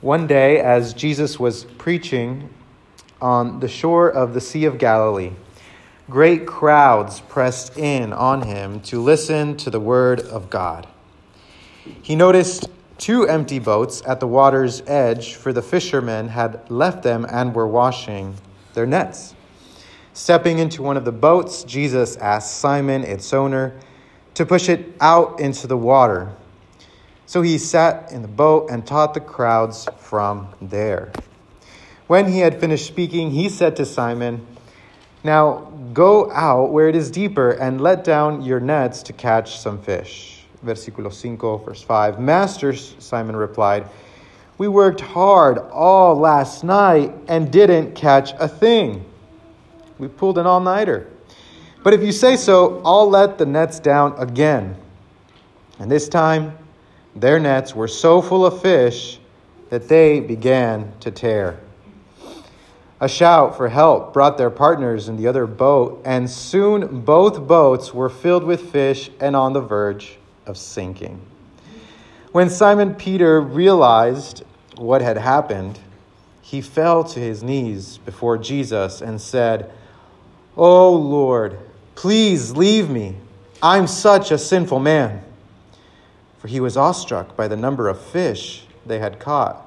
One day, as Jesus was preaching on the shore of the Sea of Galilee, great crowds pressed in on him to listen to the word of God. He noticed two empty boats at the water's edge, for the fishermen had left them and were washing their nets. Stepping into one of the boats, Jesus asked Simon, its owner, to push it out into the water. So he sat in the boat and taught the crowds from there. When he had finished speaking, he said to Simon, Now go out where it is deeper and let down your nets to catch some fish. Versículo 5, verse 5. Master, Simon replied, We worked hard all last night and didn't catch a thing. We pulled an all nighter. But if you say so, I'll let the nets down again. And this time, their nets were so full of fish that they began to tear. A shout for help brought their partners in the other boat, and soon both boats were filled with fish and on the verge of sinking. When Simon Peter realized what had happened, he fell to his knees before Jesus and said, Oh Lord, please leave me. I'm such a sinful man for he was awestruck by the number of fish they had caught,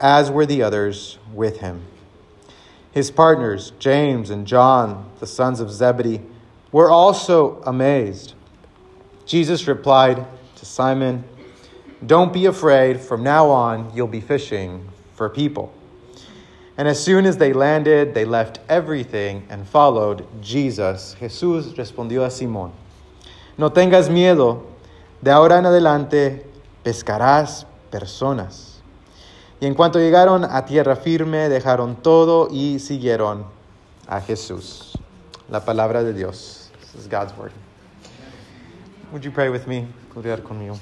as were the others with him. His partners, James and John, the sons of Zebedee, were also amazed. Jesus replied to Simon, Don't be afraid. From now on, you'll be fishing for people. And as soon as they landed, they left everything and followed Jesus. Jesús respondió a Simón, No tengas miedo. De ahora en adelante pescarás personas. Y en cuanto llegaron a tierra firme, dejaron todo y siguieron a Jesús. La palabra de Dios. This is God's word. Would you pray with me? Orar conmigo.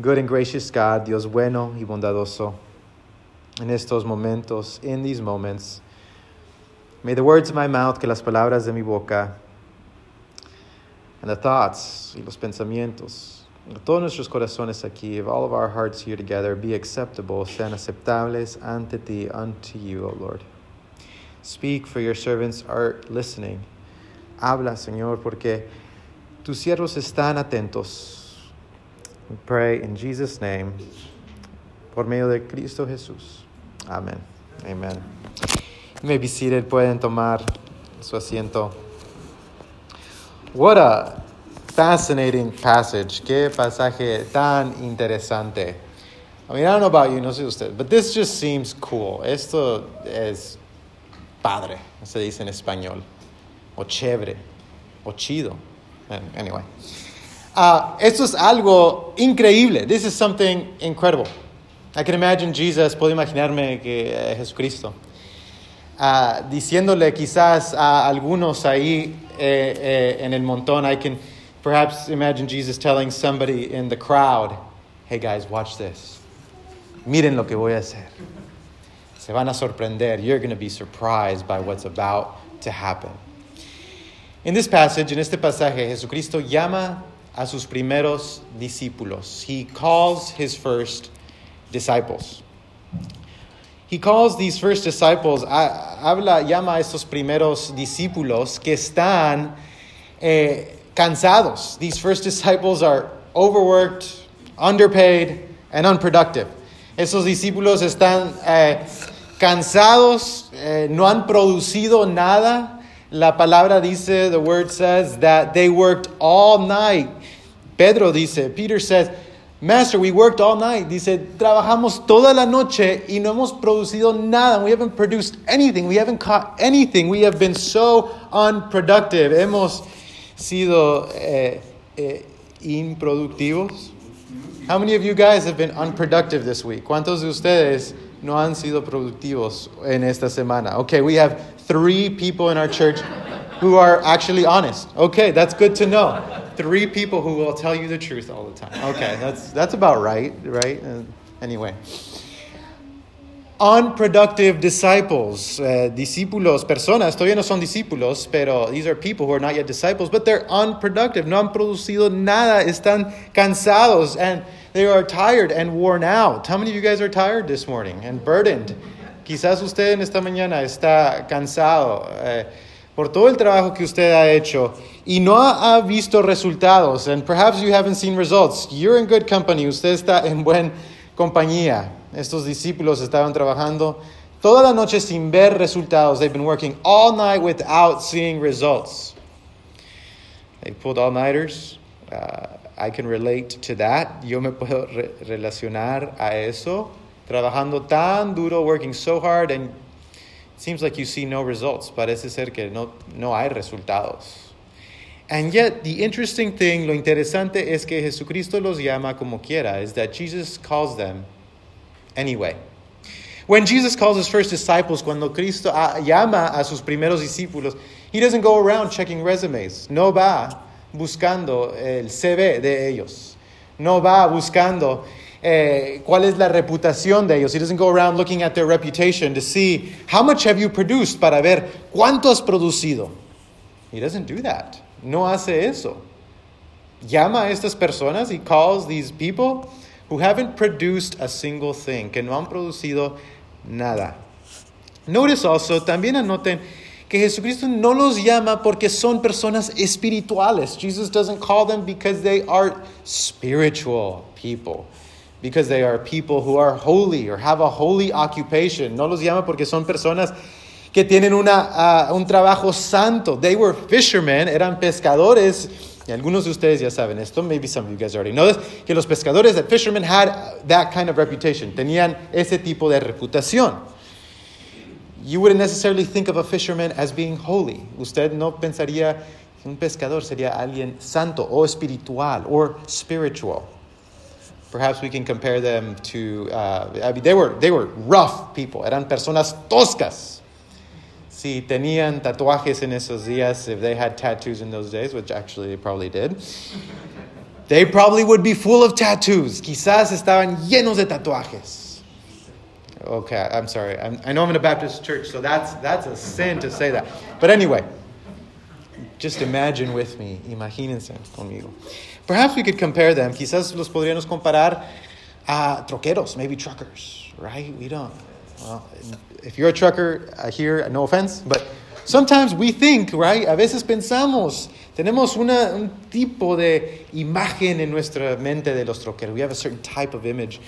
Good and gracious God, Dios bueno y bondadoso, en estos momentos, in these moments, May the words of my mouth, que las palabras de mi boca, and the thoughts y los pensamientos, de todos nuestros corazones aquí, of all of our hearts here together, be acceptable, sean aceptables ante ti, unto you, O Lord. Speak, for your servants are listening. Habla, Señor, porque tus siervos están atentos. We pray in Jesus' name, por medio de Cristo Jesús. Amen. Amen. You may be seated, pueden tomar su asiento. What a fascinating passage. Qué pasaje tan interesante. I mean, I don't know about you, no sé usted, but this just seems cool. Esto es padre, se dice en español. O chévere, o chido. Anyway. Uh, esto es algo increíble. This is something incredible. I can imagine Jesus, puedo imaginarme que eh, Jesucristo uh, diciéndole quizás a algunos ahí eh, eh, en el montón, I can perhaps imagine Jesus telling somebody in the crowd, hey guys, watch this. Miren lo que voy a hacer. Se van a sorprender. You're going to be surprised by what's about to happen. In this passage, en este pasaje, Jesucristo llama a sus primeros discípulos. He calls his first disciples. He calls these first disciples, habla, llama a estos primeros discípulos que están eh, cansados. These first disciples are overworked, underpaid, and unproductive. Esos discípulos están eh, cansados, eh, no han producido nada. La palabra dice, the word says that they worked all night. Pedro dice, Peter says, Master, we worked all night. Dice, trabajamos toda la noche y no hemos producido nada. We haven't produced anything. We haven't caught anything. We have been so unproductive. Hemos sido eh, eh, improductivos. How many of you guys have been unproductive this week? ¿Cuántos de ustedes no han sido productivos en esta semana? Okay, we have three people in our church who are actually honest. Okay, that's good to know three people who will tell you the truth all the time. Okay, that's, that's about right, right? Uh, anyway. unproductive disciples, uh, discípulos, personas, todavía no son discípulos, pero these are people who are not yet disciples, but they're unproductive, no han producido nada, están cansados, and they are tired and worn out. How many of you guys are tired this morning and burdened? Quizás usted en esta mañana está cansado eh, por todo el trabajo que usted ha hecho y no ha visto resultados, and perhaps you haven't seen results. You're in good company, usted está en buena compañía. Estos discípulos estaban trabajando toda la noche sin ver resultados. They've been working all night without seeing results. They pulled all-nighters. Uh, I can relate to that. Yo me puedo re relacionar a eso. Trabajando tan duro, working so hard, and it seems like you see no results. Parece ser que no, no hay resultados. And yet, the interesting thing, lo interesante es que Jesucristo los llama como quiera, is that Jesus calls them anyway. When Jesus calls his first disciples, cuando Cristo llama a sus primeros discípulos, he doesn't go around checking resumes. No va buscando el CV de ellos. No va buscando eh, cuál es la reputación de ellos. He doesn't go around looking at their reputation to see how much have you produced para ver cuánto has producido. He doesn't do that. No hace eso. Llama a estas personas, he calls these people who haven't produced a single thing, que no han producido nada. Notice also, también anoten que Jesucristo no los llama porque son personas espirituales. Jesus doesn't call them because they are spiritual people, because they are people who are holy or have a holy occupation. No los llama porque son personas que tienen una, uh, un trabajo santo. They were fishermen, eran pescadores y algunos de ustedes ya saben esto, maybe some of you guys already know this, que los pescadores, that fishermen had that kind of reputation, tenían ese tipo de reputación. You wouldn't necessarily think of a fisherman as being holy. Usted no pensaría que un pescador sería alguien santo o espiritual or spiritual. Perhaps we can compare them to, uh, I mean, they were, they were rough people, eran personas toscas si tenían tatuajes en esos días, if they had tattoos in those days, which actually they probably did, they probably would be full of tattoos. Quizás estaban llenos de tatuajes. Okay, I'm sorry. I'm, i know I'm in a Baptist church, so that's, that's a sin to say that. But anyway, just imagine with me, imagínense conmigo. Perhaps we could compare them. Quizás los podríamos comparar a troqueros, maybe truckers, right? We don't. Well, if you're a trucker uh, here, no offense, but sometimes we think, right? A veces pensamos, tenemos una, un tipo de imagen en nuestra mente de los troqueros. We have a certain type of image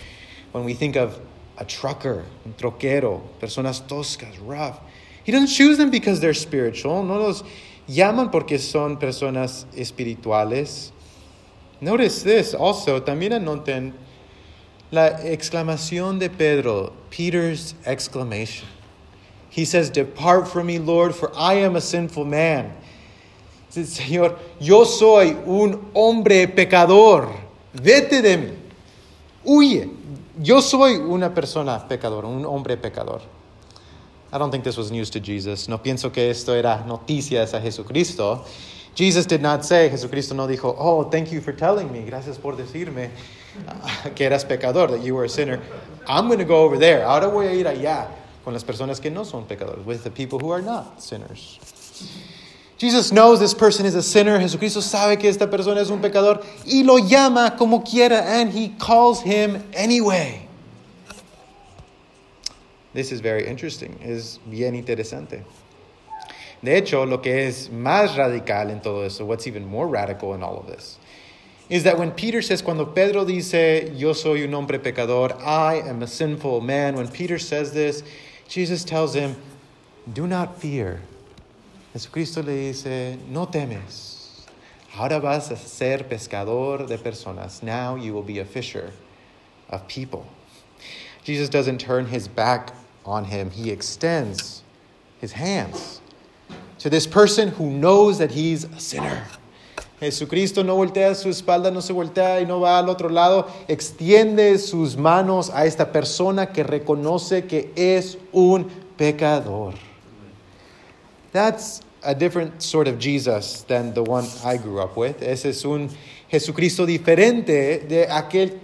when we think of a trucker, un troquero, personas toscas, rough. He doesn't choose them because they're spiritual. No los llaman porque son personas espirituales. Notice this also, también anoten la exclamación de Pedro, Peter's exclamation. He says, Depart from me, Lord, for I am a sinful man. Dice, Señor, yo soy un hombre pecador. Vete de mí. Huye. Yo soy una persona pecadora, un hombre pecador. I don't think this was news to Jesus. No pienso que esto era noticias a Jesucristo. Jesus did not say, Jesucristo no dijo, oh, thank you for telling me, gracias por decirme que eras pecador, that you were a sinner. I'm going to go over there. Ahora voy a ir allá con las personas que no son pecadores, with the people who are not sinners. Jesus knows this person is a sinner. Jesucristo sabe que esta persona es un pecador y lo llama como quiera, and he calls him anyway. This is very interesting. Es bien interesante. De hecho, lo que es más radical en todo eso, what's even more radical in all of this, is that when Peter says, cuando Pedro dice, yo soy un hombre pecador, I am a sinful man, when Peter says this, Jesus tells him, do not fear. Jesucristo le dice, no temes. Ahora vas a ser pescador de personas. Now you will be a fisher of people. Jesus doesn't turn his back on him, he extends his hands to this person who knows that he's a sinner. Jesucristo no voltea su espalda, no se voltea y no va al otro lado, extiende sus manos a esta persona que reconoce que es un pecador. That's a different sort of Jesus than the one I grew up with. Ese es un Jesucristo diferente de aquel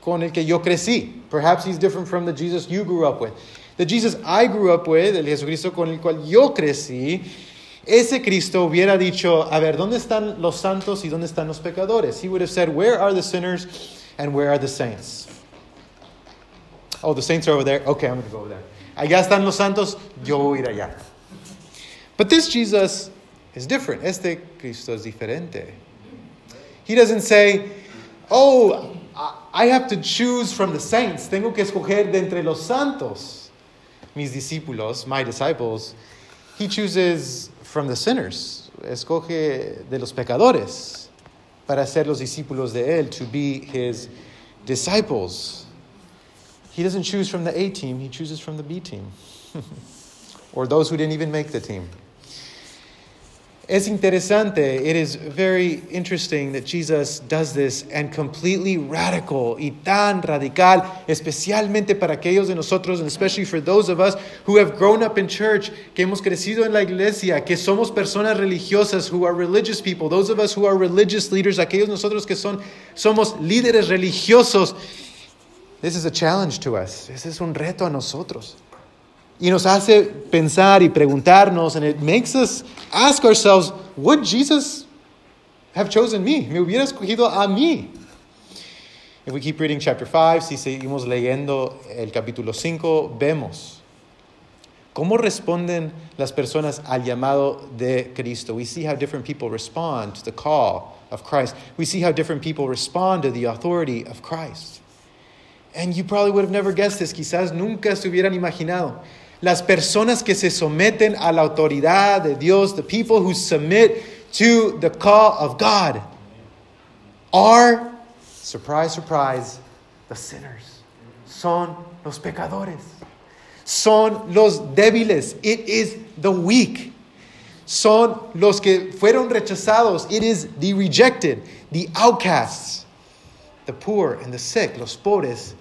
con el que yo crecí. Perhaps he's different from the Jesus you grew up with. The Jesus I grew up with, el Jesucristo con el cual yo crecí, ese Cristo hubiera dicho, a ver, ¿dónde están los santos y dónde están los pecadores? He would have said, where are the sinners and where are the saints? Oh, the saints are over there. Okay, I'm going to go over there. Allá están los santos, yo voy a ir allá. But this Jesus is different. Este Cristo es diferente. He doesn't say, oh, I have to choose from the saints. Tengo que escoger de entre los santos. Mis discípulos, my disciples. He chooses from the sinners. Escoge de los pecadores para ser los discípulos de él, to be his disciples. He doesn't choose from the A team, he chooses from the B team. or those who didn't even make the team. Es interesante, it is very interesting that Jesus does this and completely radical y tan radical, especialmente para aquellos de nosotros, and especially for those of us who have grown up in church, que hemos crecido en la iglesia, que somos personas religiosas, who are religious people, those of us who are religious leaders, aquellos nosotros que son, somos líderes religiosos. This is a challenge to us. Ese es un reto a nosotros. Y nos hace pensar y preguntarnos, and it makes us ask ourselves, would Jesus have chosen me? ¿Me hubiera escogido a mí? If we keep reading chapter 5, si seguimos leyendo el capítulo 5, vemos cómo responden las personas al llamado de Cristo. We see how different people respond to the call of Christ. We see how different people respond to the authority of Christ. And you probably would have never guessed this. Quizás nunca se hubieran imaginado las personas que se someten a la autoridad de Dios, the people who submit to the call of God, are, surprise, surprise, the sinners. Son los pecadores. Son los débiles. It is the weak. Son los que fueron rechazados. It is the rejected, the outcasts, the poor and the sick, los pobres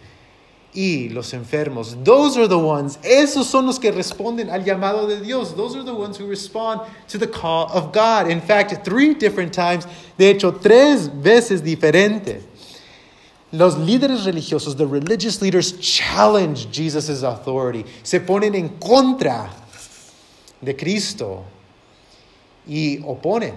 y los enfermos. Those are the ones, esos son los que responden al llamado de Dios. Those are the ones who respond to the call of God. In fact, three different times, de hecho, tres veces diferente. Los líderes religiosos, the religious leaders, challenge Jesus' authority. Se ponen en contra de Cristo y oponen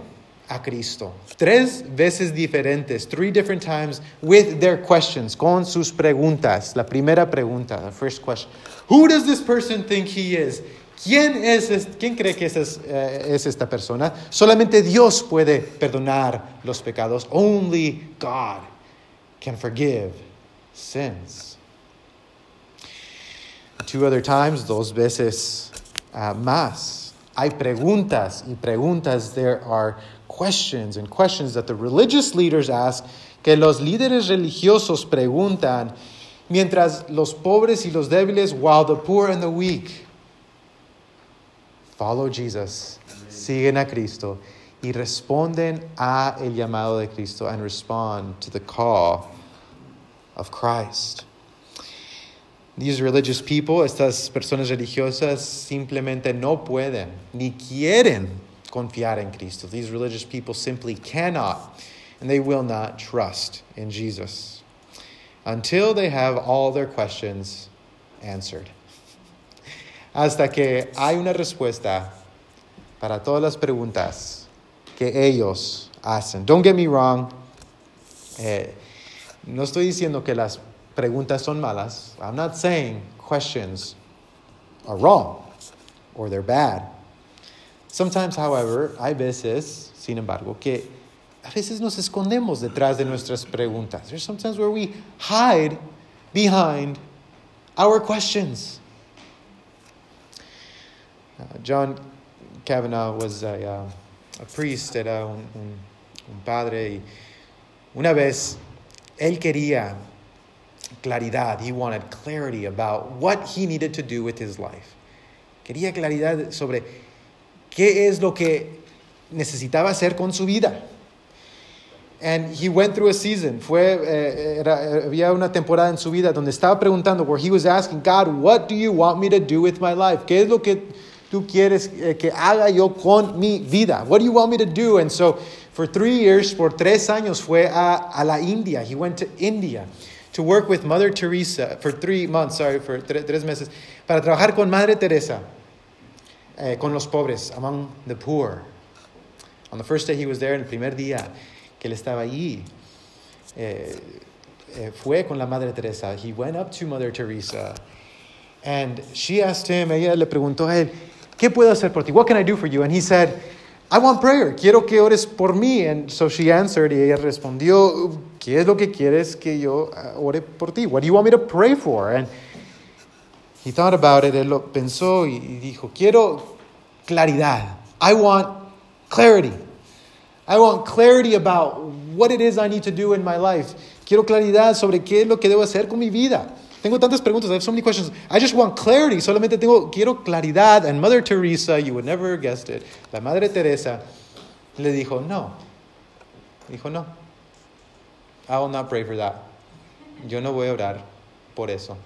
a Cristo. Tres veces diferentes, three different times with their questions, con sus preguntas. La primera pregunta, the first question. Who does this person think he is? ¿Quién, es, ¿Quién cree que es, uh, es esta persona? Solamente Dios puede perdonar los pecados. Only God can forgive sins. Two other times, dos veces uh, más. Hay preguntas y preguntas. There are questions and questions that the religious leaders ask, que los líderes religiosos preguntan, mientras los pobres y los débiles, while the poor and the weak follow Jesus, siguen a Cristo y responden a el llamado de Cristo and respond to the call of Christ. These religious people, estas personas religiosas, simplemente no pueden ni quieren confiar en Cristo. These religious people simply cannot and they will not trust in Jesus until they have all their questions answered. Hasta que hay una respuesta para todas las preguntas que ellos hacen. Don't get me wrong. Eh, no estoy diciendo que las preguntas son malas. I'm not saying questions are wrong or they're bad. Sometimes, however, hay veces, sin embargo, que a veces nos escondemos detrás de nuestras preguntas. There's sometimes where we hide behind our questions. Uh, John Kavanaugh was a, uh, a priest, era un, un, un padre, y una vez él quería claridad. He wanted clarity about what he needed to do with his life. Quería claridad sobre qué es lo que necesitaba hacer con su vida. And he went through a season. Fue, eh, era, había una temporada en su vida donde estaba preguntando, where he was asking, God, what do you want me to do with my life? ¿Qué es lo que tú quieres eh, que haga yo con mi vida? What do you want me to do? And so, for three years, por tres años, fue a, a la India. He went to India to work with Mother Teresa for three months, sorry, for tre- tres meses, para trabajar con Madre Teresa, eh, con los pobres, among the poor. On the first day he was there, el primer día que él estaba allí, eh, eh, fue con la Madre Teresa. He went up to Mother Teresa and she asked him, ella le preguntó a él, ¿qué puedo hacer por ti? What can I do for you? And he said, I want prayer. Quiero que ores por mí. And so she answered, y ella respondió, ¿qué es lo que quieres que yo uh, ore por ti? What do you want me to pray for? And he thought about it, él lo pensó y, dijo, quiero claridad. I want clarity. I want clarity about what it is I need to do in my life. Quiero claridad sobre qué es lo que debo hacer con mi vida. Tengo tantas preguntas. I have so many questions. I just want clarity. Solamente tengo, quiero claridad. And Mother Teresa, you would never have guessed it, la Madre Teresa le dijo, no. Dijo, no. I will not pray for that. Yo no voy a orar por eso.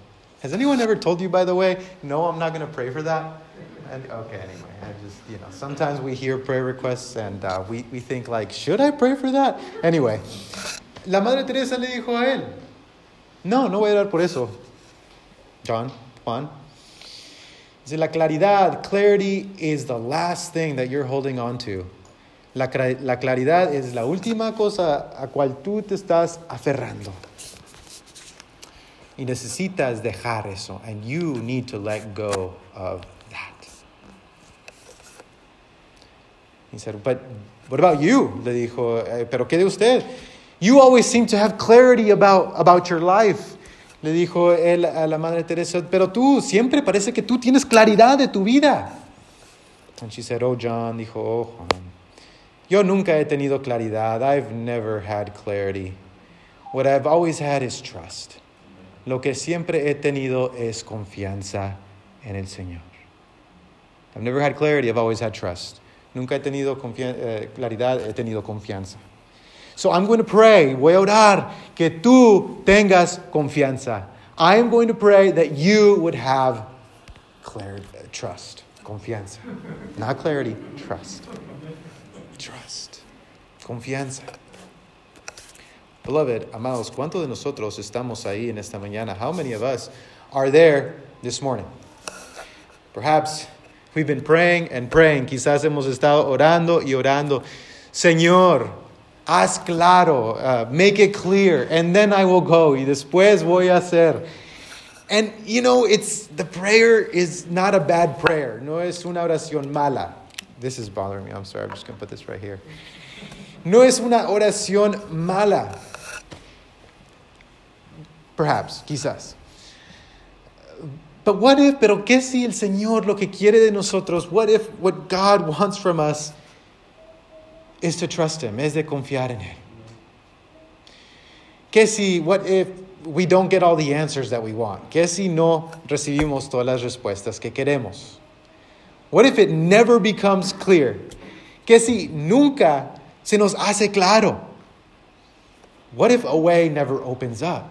Has anyone ever told you, by the way, no, I'm not going to pray for that? And, okay, anyway, I just, you know, sometimes we hear prayer requests and uh, we, we think like, should I pray for that? Anyway, la Madre Teresa le dijo a él, no, no voy a orar por eso. John, Juan. Dice, la claridad, clarity is the last thing that you're holding on to. La, la claridad es la última cosa a cual tú te estás aferrando. Y necesitas dejar eso. And you need to let go of that. He said, but what about you? Le dijo, "Eh, pero ¿qué de usted? You always seem to have clarity about, about your life. Le dijo él a la Madre Teresa, pero tú siempre parece que tú tienes claridad de tu vida. And she said, oh John, dijo, oh Juan, yo nunca he tenido claridad. I've never had clarity. What I've always had is trust. Lo que siempre he tenido es confianza en el Señor. I've never had clarity, I've always had trust. Nunca he tenido eh, claridad, he tenido confianza. So I'm going to pray, voy a orar que tú tengas confianza. I am going to pray that you would have clarity, uh, trust, confianza. Not clarity, trust. Trust. Confianza. Beloved, amados, ¿cuántos de nosotros estamos ahí en esta mañana? How many of us are there this morning? Perhaps we've been praying and praying. Quizás hemos estado orando y orando. Señor, haz claro, uh, make it clear, and then I will go. Y después voy a hacer. And you know, it's the prayer is not a bad prayer. No es una oración mala. This is bothering me. I'm sorry. I'm just going to put this right here. No es una oración mala. Perhaps, quizás. But what if, pero qué si el Señor lo que quiere de nosotros, what if what God wants from us is to trust Him, es de confiar en Él? ¿Qué si, what if we don't get all the answers that we want? ¿Qué si no recibimos todas las respuestas que queremos? What if it never becomes clear? ¿Qué si nunca se nos hace claro? What if a way never opens up?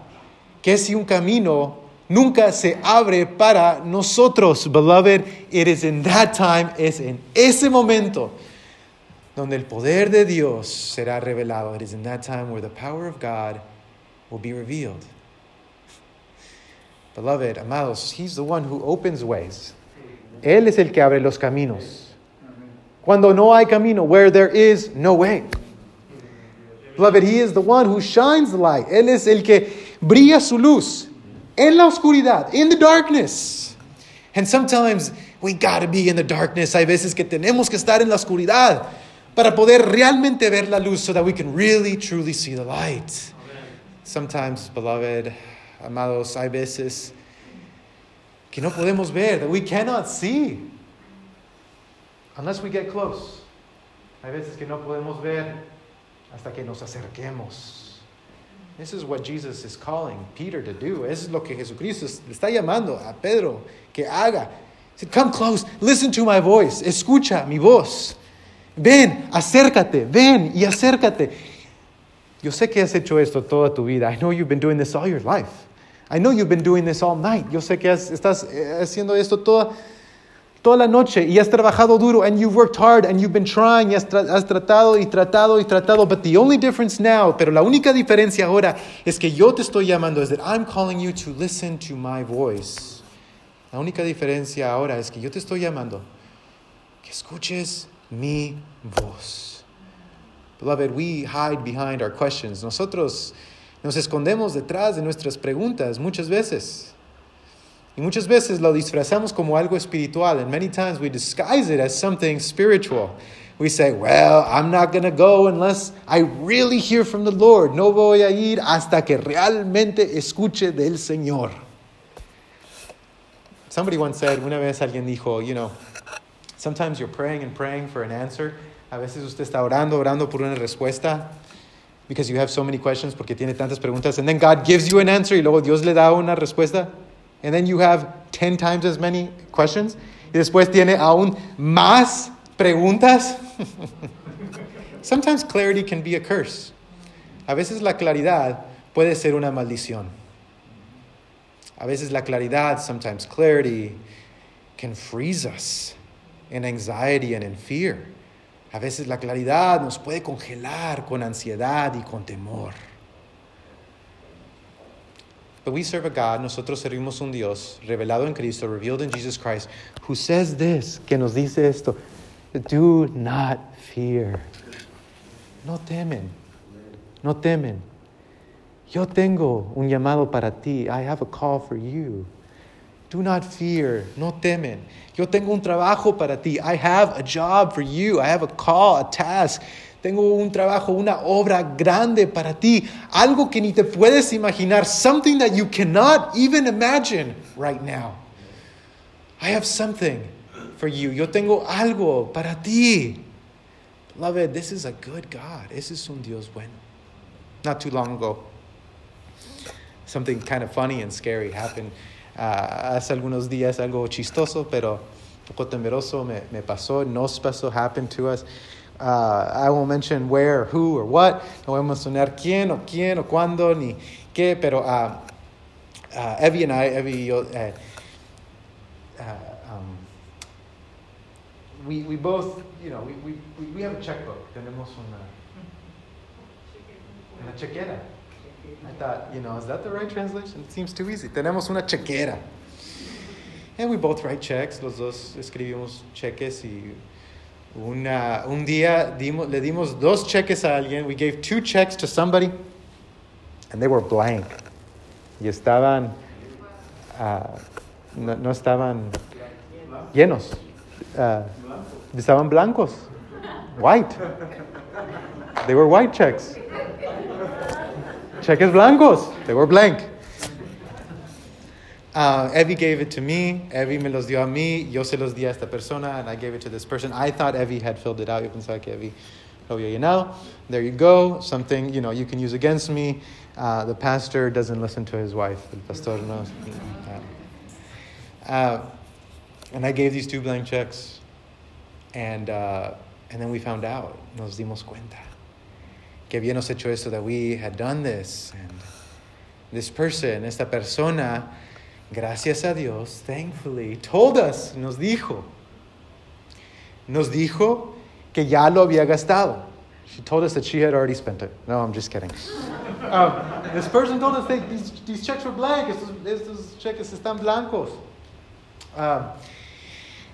¿Qué si un camino nunca se abre para nosotros? Beloved, it is in that time, es en ese momento donde el poder de Dios será revelado. It is in that time where the power of God will be revealed. Beloved, amados, He's the one who opens ways. Él es el que abre los caminos. Cuando no hay camino, where there is no way. Beloved, He is the one who shines the light. Él es el que brilla su luz en la oscuridad, in the darkness. And sometimes we gotta be in the darkness. Hay veces que tenemos que estar en la oscuridad para poder realmente ver la luz so that we can really, truly see the light. Sometimes, beloved, amados, hay veces que no podemos ver, that we cannot see unless we get close. Hay veces que no podemos ver hasta que nos acerquemos. This is what Jesus is calling Peter to do. Eso es lo que Jesucristo está llamando a Pedro que haga. He said, Come close, listen to my voice, escucha mi voz. Ven, acércate, ven y acércate. Yo sé que has hecho esto toda tu vida. I know you've been doing this all your life. I know you've been doing this all night. Yo sé que has- estás eh, haciendo esto toda, toda la noche y has trabajado duro and you've worked hard and you've been trying y has, tra- has tratado y tratado y tratado. But the only difference now, pero la única diferencia ahora es que yo te estoy llamando, is that I'm calling you to listen to my voice. La única diferencia ahora es que yo te estoy llamando, que escuches mi voz. Beloved, we hide behind our questions. Nosotros nos escondemos detrás de nuestras preguntas muchas veces. Y muchas veces lo disfrazamos como algo espiritual, and many times we disguise it as something spiritual. We say, well, I'm not going to go unless I really hear from the Lord. No voy a ir hasta que realmente escuche del Señor. Somebody once said, una vez alguien dijo, you know, sometimes you're praying and praying for an answer. A veces usted está orando, orando por una respuesta because you have so many questions, porque tiene tantas preguntas, and then God gives you an answer y luego Dios le da una respuesta. And then you have 10 times as many questions. Y después tiene aún más preguntas. Sometimes clarity can be a curse. A veces la claridad puede ser una maldición. A veces la claridad, sometimes clarity, can freeze us in anxiety and in fear. A veces la claridad nos puede congelar con ansiedad y con temor. But we serve a God, nosotros servimos un Dios revelado en Cristo, revealed in Jesus Christ, who says this, que nos dice esto, do not fear. No temen, no temen. Yo tengo un llamado para ti. I have a call for you. Do not fear, no temen. Yo tengo un trabajo para ti. I have a job for you. I have a call, a task. Tengo un trabajo, una obra grande para ti. Algo que ni te puedes imaginar. Something that you cannot even imagine right now. I have something for you. Yo tengo algo para ti. Beloved, this is a good God. This is un Dios bueno. Not too long ago, something kind of funny and scary happened. Uh, hace algunos días algo chistoso, pero un poco temeroso me, me pasó, nos pasó, happened to us. Uh, I won't mention where who or what. No voy a mencionar quién o quién o cuándo ni qué, pero uh, uh, Evie and I, Evie uh, uh, um, we, we both, you know, we, we, we- we have a checkbook. Tenemos una, una chequera. I thought, you know, is that the right translation? It seems too easy. Tenemos una chequera. And we both write checks. Los dos escribimos cheques y una, un día dimos, le dimos dos cheques a alguien. We gave two checks to somebody and they were blank. Y estaban, ah, no, no estaban llenos. Ah, estaban blancos. White. They were white checks. Cheques blancos. They were blank. Uh, Evie gave it to me. Evie me los dio a mí. Yo se los di a esta persona, and I gave it to this person. I thought Evie had filled it out. Yo pensaba que Evie lo había llenado. There you go. Something you know you can use against me. Uh, the pastor doesn't listen to his wife. El pastor no. Uh, and I gave these two blank checks, and and then we found out. Nos dimos cuenta que habíamos hecho esto. That we had done this, and this person, esta persona, gracias a Dios, thankfully, told us, nos dijo, nos dijo que ya lo había gastado. She told us that she had already spent it. No, I'm just kidding. Um, this person told us that these, these checks were blank. Estos, estos cheques están blancos. Um,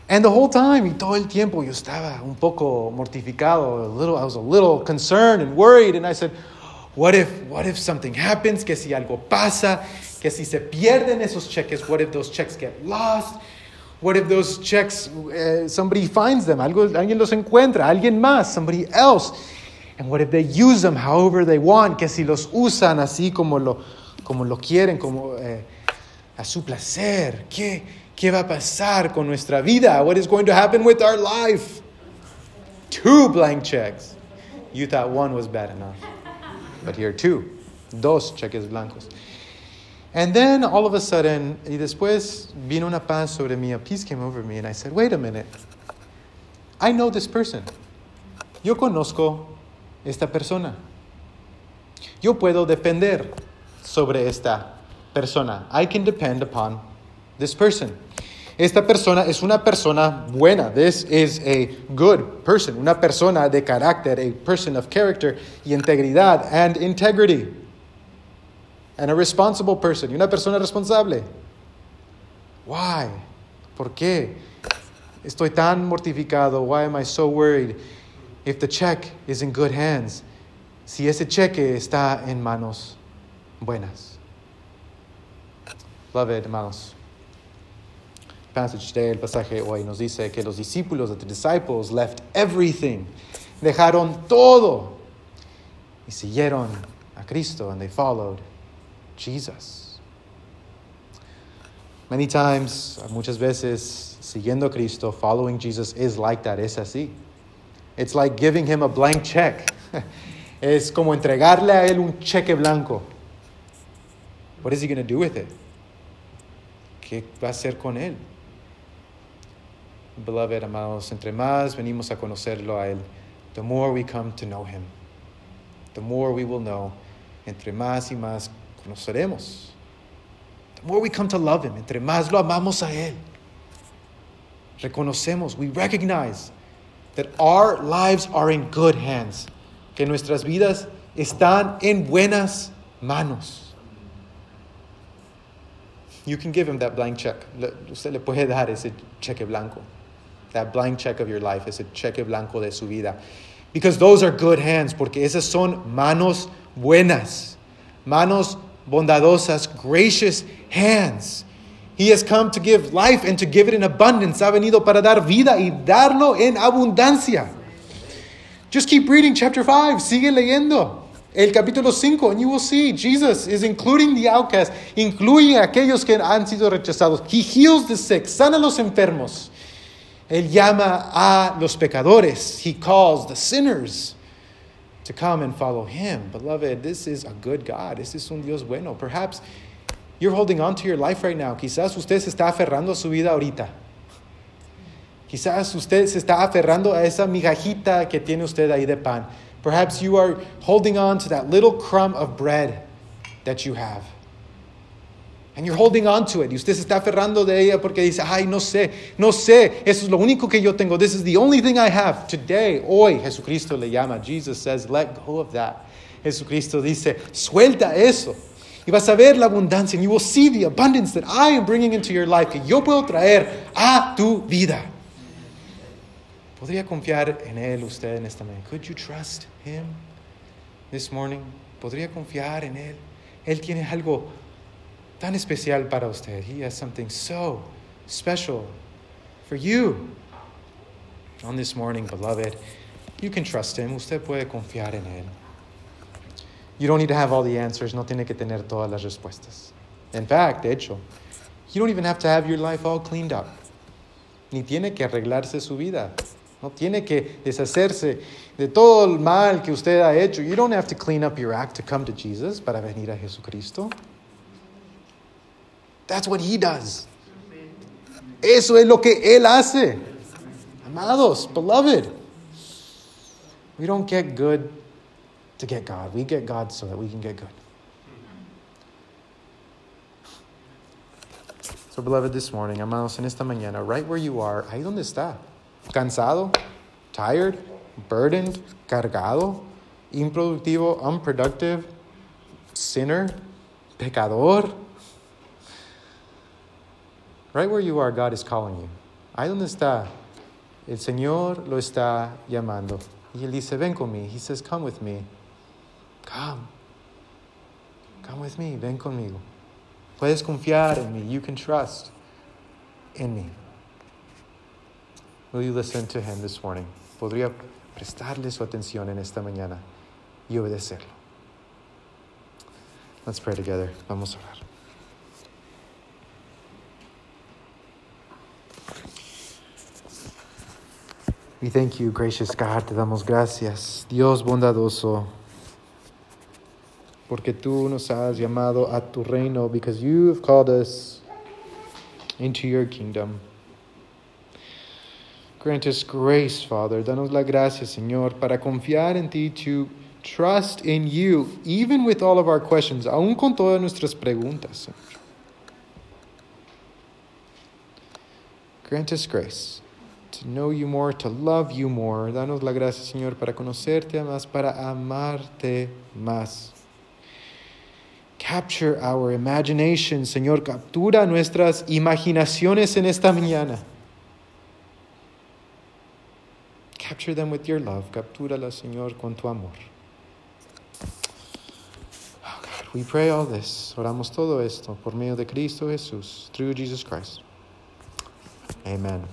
and the whole time, y todo el tiempo, yo estaba un poco mortificado, a little, I was a little concerned and worried, and I said, what if, what if something happens? Que si algo pasa? Que si se pierden esos cheques? What if those checks get lost? What if those checks, uh, somebody finds them? Algo, alguien los encuentra, alguien más, somebody else. And what if they use them however they want? Que si los usan así como lo, como lo quieren, como eh, a su placer. ¿Qué, ¿Qué va a pasar con nuestra vida? What is going to happen with our life? Two blank checks. You thought one was bad enough. But here two. Dos cheques blancos. And then all of a sudden, y después vino una paz sobre mí, a peace came over me, and I said, wait a minute. I know this person. Yo conozco esta persona. Yo puedo depender sobre esta persona. I can depend upon this person. Esta persona es una persona buena. This is a good person. Una persona de carácter, a person of character y integridad and integrity. And a responsible person. Y una persona responsable. Why? ¿Por qué? Estoy tan mortificado. Why am I so worried? If the check is in good hands. Si ese cheque está en manos buenas. Beloved, hermanos. Passage today, el pasaje hoy nos dice que los discípulos, the disciples, left everything. Dejaron todo y siguieron a Cristo and they followed Jesus. Many times, muchas veces, siguiendo a Cristo, following Jesus is like that, es así. It's like giving him a blank check. es como entregarle a él un cheque blanco. What is he going to do with it? ¿Qué va a hacer con él? Beloved, amados, entre más venimos a conocerlo a él, the more we come to know him, the more we will know, entre más y más conoceremos. The more we come to love him, entre más lo amamos a él. Reconocemos, we recognize that our lives are in good hands, que nuestras vidas están en buenas manos. You can give him that blank check. Usted le puede dar ese cheque blanco. That blank check of your life, ese cheque blanco de su vida. Because those are good hands, porque esas son manos buenas, manos bondadosas, gracious hands. He has come to give life and to give it in abundance. Ha venido para dar vida y darlo en abundancia. Just keep reading chapter 5. Sigue leyendo. El capítulo 5, and you will see Jesus is including the outcast, incluye a aquellos que han sido rechazados. He heals the sick, sana los enfermos. Él llama a los pecadores. He calls the sinners to come and follow him. Beloved, this is a good God. This is un Dios bueno. Perhaps you're holding on to your life right now. Quizás usted se está aferrando a su vida ahorita. Quizás usted se está aferrando a esa migajita que tiene usted ahí de pan. Perhaps you are holding on to that little crumb of bread that you have. And you're holding on to it. Y usted se está aferrando de ella porque dice, ay, no sé, no sé, eso es lo único que yo tengo. This is the only thing I have. Today, hoy, Jesucristo le llama. Jesus says, let go of that. Jesucristo dice, suelta eso. Y vas a ver la abundancia. And you will see the abundance that I am bringing into your life. Que yo puedo traer a tu vida. ¿Podría confiar en Él usted en esta mañana? Could you trust Him this morning? ¿Podría confiar en Él? Él tiene algo tan especial para usted. He has something so special for you. On this morning, beloved, you can trust Him. Usted puede confiar en Él. You don't need to have all the answers. No tiene que tener todas las respuestas. In fact, de hecho, you don't even have to have your life all cleaned up. Ni tiene que arreglarse su vida. No tiene que deshacerse de todo el mal que usted ha hecho. You don't have to clean up your act to come to Jesus para venir a Jesucristo. That's what he does. Eso es lo que él hace. Amados, beloved. We don't get good to get God. We get God so that we can get good. So, beloved, this morning, amados, en esta mañana, right where you are, ahí donde está, cansado, tired, burdened, cargado, improductivo, unproductive, sinner, pecador. Right where you are, God is calling you. Ahí donde está, el Señor lo está llamando. Y Él dice, ven conmigo. He says, come with me. Come. Come with me. Ven conmigo. Puedes confiar en mí. You can trust in me. Will you listen to him this morning? Podría prestarle su atención en esta mañana y obedecerlo. Let's pray together. Vamos a orar. We thank you, gracious God. Te damos gracias, Dios bondadoso, porque tú nos has llamado a tu reino, because you have called us into your kingdom. Grant us grace, Father. Danos la gracia, Señor, para confiar en ti, to trust in you, even with all of our questions, aun con todas nuestras preguntas, Señor. Grant us grace to know you more, to love you more. Danos la gracia, Señor, para conocerte más, para amarte más. Capture our imagination, Señor. Captura nuestras imaginaciones en esta mañana. Capture them with your love. Captúralas, Señor, con tu amor. Oh God, we pray all this. Oramos todo esto por medio de Cristo Jesús, through Jesus Christ. Amen.